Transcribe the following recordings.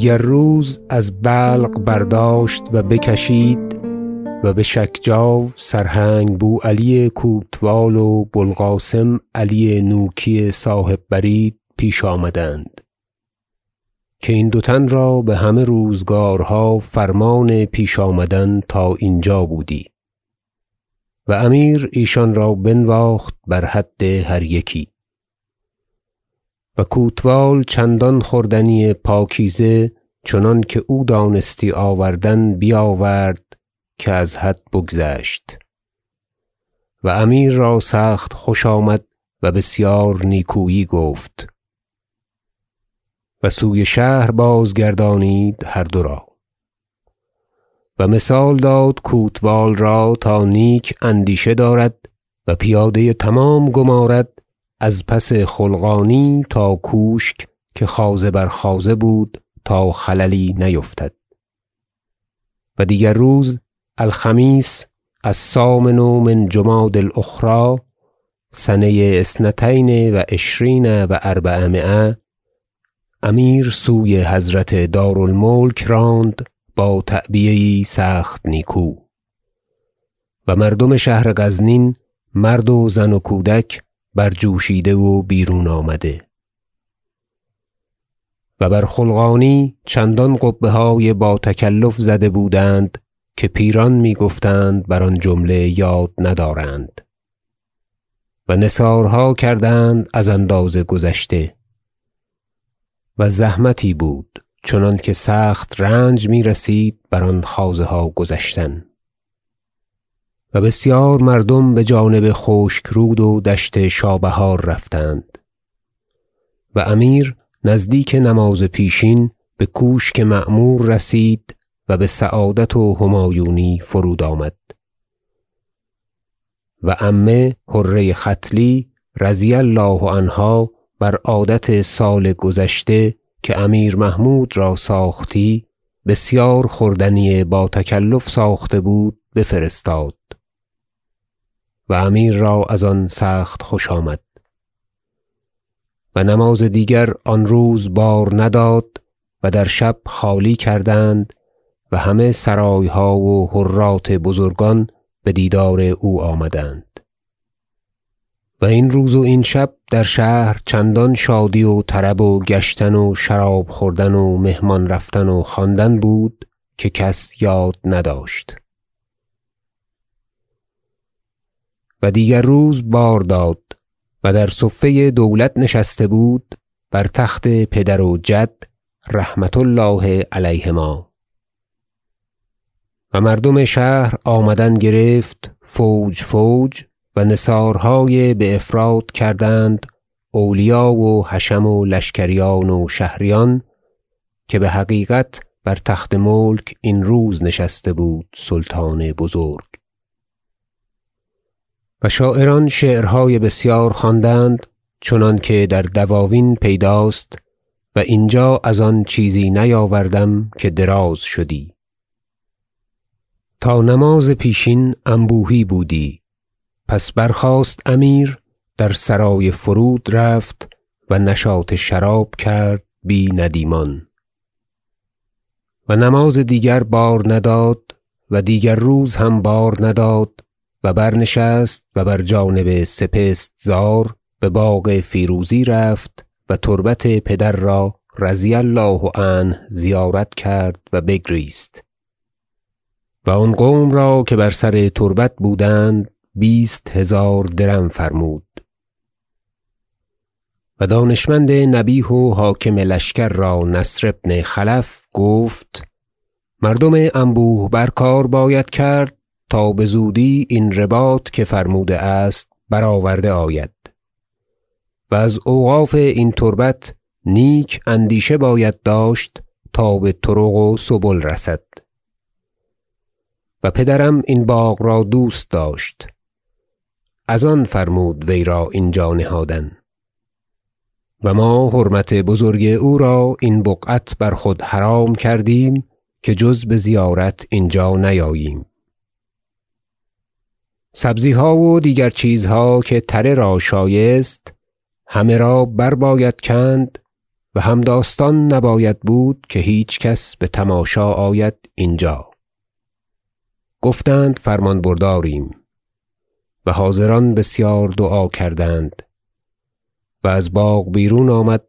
دیگر روز از بلق برداشت و بکشید و بشکجاو سرهنگ بوعلی کوتوال و بوالقاسم علی نوکی صاحب برید پیش آمدند. که این دو تن را بهمه روزگارها فرمان پیش آمدن تا اینجا بودی. و امیر ایشان را بنواخت بر حد هر یکی. و کوتوال چندان خوردنی پاکیزه چنانکه او دانستی آوردن بیاورد که از حد بگذشت. و امیر را سخت خوش آمد و بسیار نیکویی گفت. و سوی شهر بازگردانید هر دو را. و مثال داد کوتوال را تا نیک اندیشه دارد و پیاده تمام گمارد از پس خلقانی تا کوشک که خوازه بر خوازه بود تا خللی نیفتد. و دیگر روز الخمیس الثامن من جمادی الأخری سنه اثنتین و عشرین و اربعمایه. امیر سوی حضرت دار الملک راند با تعبیه سخت نیکو. و مردم شهر غزنین مرد و زن و کودک برجوشیده و بیرون آمده. و بر خلقانی چندان قبه های با تکلف زده بودند که پیران می گفتند بر آن جمله یاد ندارند. و نثارها کردند از اندازه گذشته. و زحمتی بود چنانکه سخت رنج می‌رسید بر آن خوازه ها گذشتن. و بسیار مردم بجانب خشکرود و دشت شابهار رفتند. و امیر نزدیک نماز پیشین بکوشک معمور رسید و بسعادت و همایونی فرود آمد. و عمه حره ختلی رضی الله عنها بر عادت سال گذشته که امیر محمود را ساختی بسیار خوردنی با تکلف ساخته بود بفرستاد. و امیر را از آن سخت خوش آمد. و نماز دیگر آن روز بار نداد و در شب خالی کردند و همه سرایها و حرات بزرگان بدیدار او آمدند. و این روز و این شب در شهر چندان شادی و طرب و گشتن و شراب خوردن و مهمان رفتن و خواندن بود که کس یاد نداشت. و دیگر روز بار داد و در صفه دولت نشسته بود بر تخت پدر و جد رحمة الله علیهما. و مردم شهر آمدن گرفت فوج فوج و نثارهای بافراط کردند اولیا و حشم و لشکریان و شهریان که بحقیقت بر تخت ملک این روز نشسته بود سلطان بزرگ. و شاعران شعرهای بسیار خواندند چنانکه در دواوین پیداست و اینجا از آن چیزی نیاوردم که دراز شدی. تا نماز پیشین انبوهی بودی پس برخاست امیر در سرای فرود رفت و نشاط شراب کرد بی ندیمان. و نماز دیگر بار نداد و دیگر روز هم بار نداد و برنشست و بر جانب سپستزار بباغ فیروزی رفت و تربت پدر را رضی الله عنه زیارت کرد و بگریست. و آن قوم را که بر سر تربت بودند بیست هزار درم فرمود. و دانشمند نبیه و حاکم لشکر را نصر بن خلف گفت مردم انبوه بر کار باید کرد تا بزودی این رباط که فرموده است برآورده آید. و از اوقاف این تربت نیک اندیشه باید داشت تا بطرق و سبل رسد. و پدرم این باغ را دوست داشت. از آن فرمود وی را اینجا نهادن. و ما حرمت بزرگ او را این بقعت بر خود حرام کردیم که جز بزیارت اینجا نیاییم. سبزیها و دیگر چیزها که تره را شایست همه را برباید کند و همداستان نباید بود که هیچ کس به تماشا آید اینجا. گفتند فرمان برداریم. و حاضران بسیار دعا کردند. و از باغ بیرون آمد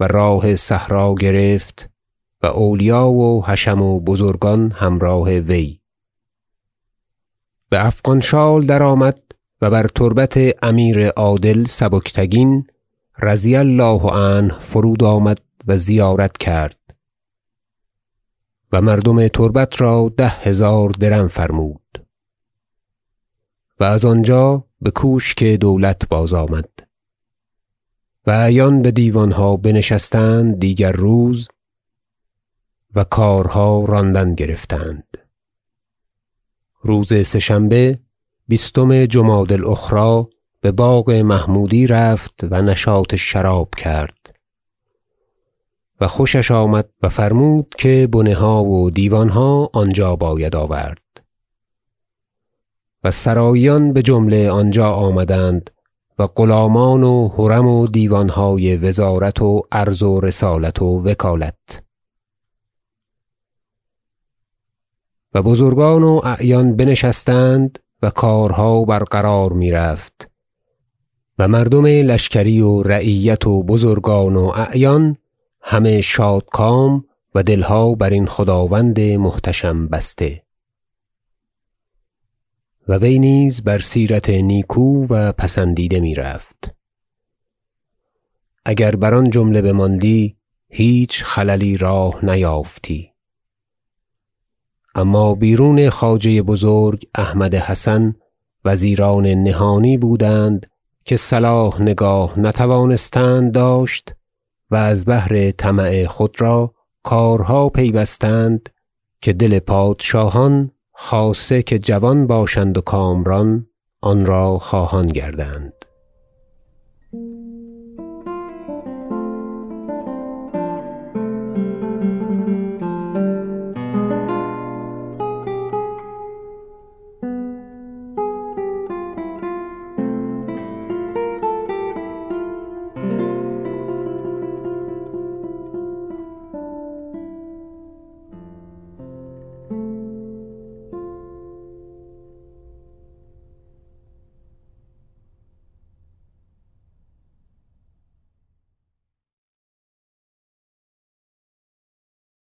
و راه صحرا گرفت و اولیا و حشم و بزرگان همراه وی. به افغان شال درآمد و بر تربت امیر عادل سبکتگین رضی الله عنه فرود آمد و زیارت کرد و مردم تربت را ده هزار درم فرمود و از آنجا به کوشک دولت بازآمد و اعیان به دیوانها بنشستند دیگر روز و کارها راندن گرفتند. روز سه شنبه بیستم جمادی الأخری به باغ محمودی رفت و نشاط شراب کرد. و خوشش آمد و فرمود که بنه ها و دیوانها آنجا باید آورد. و سراییان بجمله آنجا آمدند و غلامان و حرم و دیوانهای وزارت و عرض و رسالت و وکالت. و بزرگان و اعیان بنشستند و کارها برقرار می‌رفت. و مردم لشکری و رعیت و بزرگان و اعیان همه شادکام و دلها برین خداوند محتشم بسته. و وی نیز بر سیرت نیکو و پسندیده می‌رفت. اگر بر آن جمله بماندی هیچ خللی راه نیافتی. اما بیرون خواجه بزرگ احمد حسن وزیران نهانی بودند که صلاح نگاه نتوانستند داشت و از بهر طمع خود را کارها پیوستند که دل پادشاهان خاصه که جوان باشند و کامران آن را خواهان گردند.